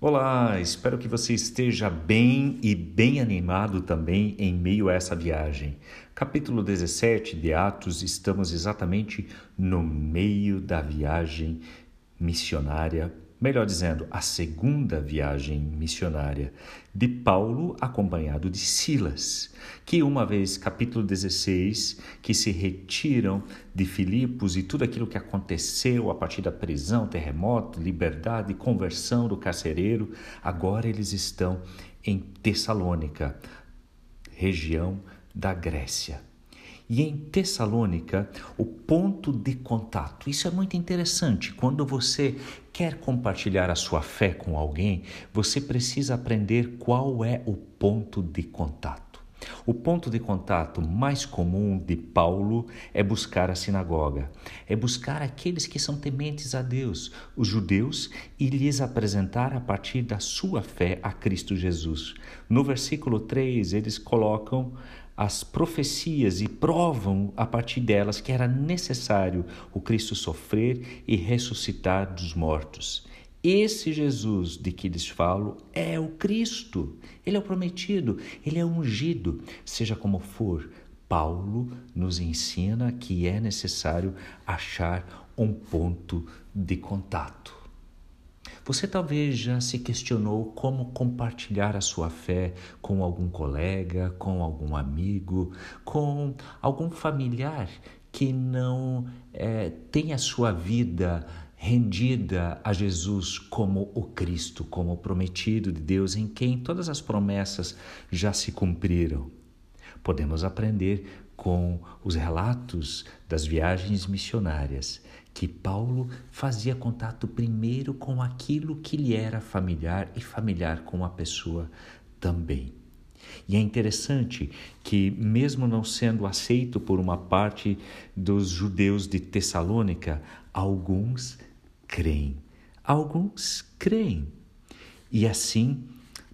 Olá, espero que você esteja bem e bem animado também em meio a essa viagem. Capítulo 17 de Atos, estamos exatamente no meio da viagem missionária melhor dizendo, a segunda viagem missionária de Paulo, acompanhado de Silas, que uma vez, capítulo 16, que se retiram de Filipos e tudo aquilo que aconteceu a partir da prisão, terremoto, liberdade, conversão do carcereiro, agora eles estão em Tessalônica, região da Grécia. E em Tessalônica, o ponto de contato. Isso é muito interessante. Quando você quer compartilhar a sua fé com alguém, você precisa aprender qual é o ponto de contato. O ponto de contato mais comum de Paulo é buscar a sinagoga, é buscar aqueles que são tementes a Deus, os judeus, e lhes apresentar a partir da sua fé a Cristo Jesus. No versículo 3, eles colocam as profecias e provam a partir delas que era necessário o Cristo sofrer e ressuscitar dos mortos. Esse Jesus de que lhes falo é o Cristo, ele é o prometido, ele é o ungido. Seja como for, Paulo nos ensina que é necessário achar um ponto de contato. Você talvez já se questionou como compartilhar a sua fé com algum colega, com algum amigo, com algum familiar que não é, tem a sua vida rendida a Jesus como o Cristo, como o prometido de Deus, em quem todas as promessas já se cumpriram. Podemos aprender com os relatos das viagens missionárias que Paulo fazia contato primeiro com aquilo que lhe era familiar e familiar com a pessoa também. E é interessante que, mesmo não sendo aceito por uma parte dos judeus de Tessalônica, alguns creem. Alguns creem. E assim,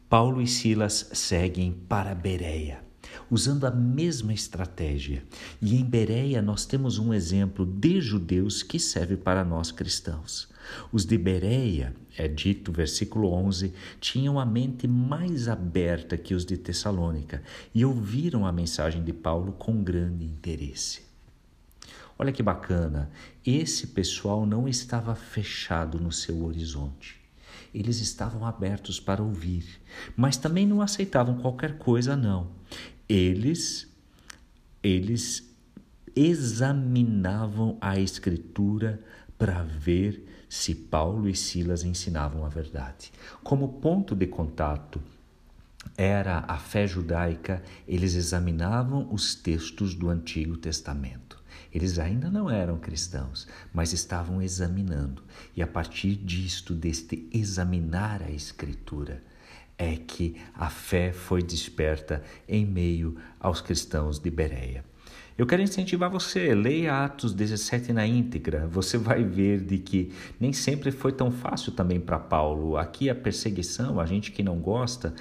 Paulo e Silas seguem para Bereia usando a mesma estratégia. E em Bereia nós temos um exemplo de judeus que serve para nós cristãos. Os de Bereia, é dito, versículo 11, tinham a mente mais aberta que os de Tessalônica e ouviram a mensagem de Paulo com grande interesse. Olha que bacana, esse pessoal não estava fechado no seu horizonte. Eles estavam abertos para ouvir, mas também não aceitavam qualquer coisa, não eles eles examinavam a escritura para ver se Paulo e Silas ensinavam a verdade. Como ponto de contato era a fé judaica, eles examinavam os textos do Antigo Testamento. Eles ainda não eram cristãos, mas estavam examinando. E a partir disto, deste examinar a Escritura, é que a fé foi desperta em meio aos cristãos de Bereia. Eu quero incentivar você, leia Atos 17 na íntegra. Você vai ver de que nem sempre foi tão fácil também para Paulo. Aqui a perseguição, a gente que não gosta,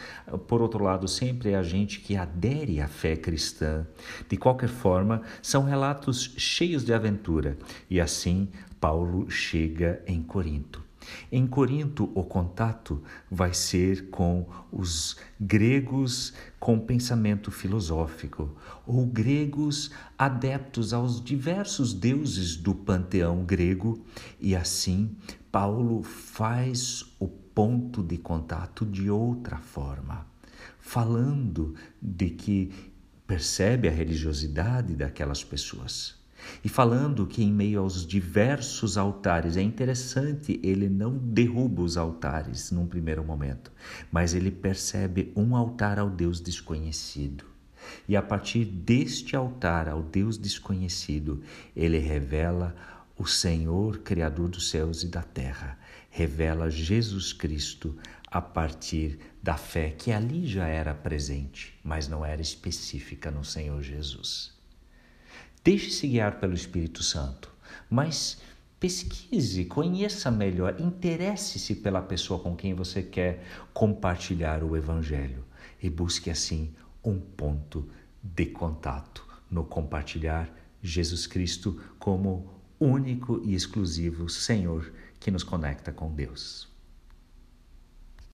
por outro lado, sempre é a gente que adere à fé cristã. De qualquer forma, são relatos cheios de aventura. E assim, Paulo chega em Corinto. Em Corinto, o contato vai ser com os gregos com pensamento filosófico, ou gregos adeptos aos diversos deuses do panteão grego, e assim Paulo faz o ponto de contato de outra forma, falando de que percebe a religiosidade daquelas pessoas e falando que em meio aos diversos altares, é interessante, ele não derruba os altares num primeiro momento, mas ele percebe um altar ao Deus desconhecido. E a partir deste altar ao Deus desconhecido, ele revela o Senhor, Criador dos céus e da terra, revela Jesus Cristo a partir da fé que ali já era presente, mas não era específica no Senhor Jesus. Deixe-se guiar pelo Espírito Santo, mas pesquise, conheça melhor, interesse-se pela pessoa com quem você quer compartilhar o Evangelho e busque assim um ponto de contato no compartilhar Jesus Cristo como único e exclusivo Senhor que nos conecta com Deus.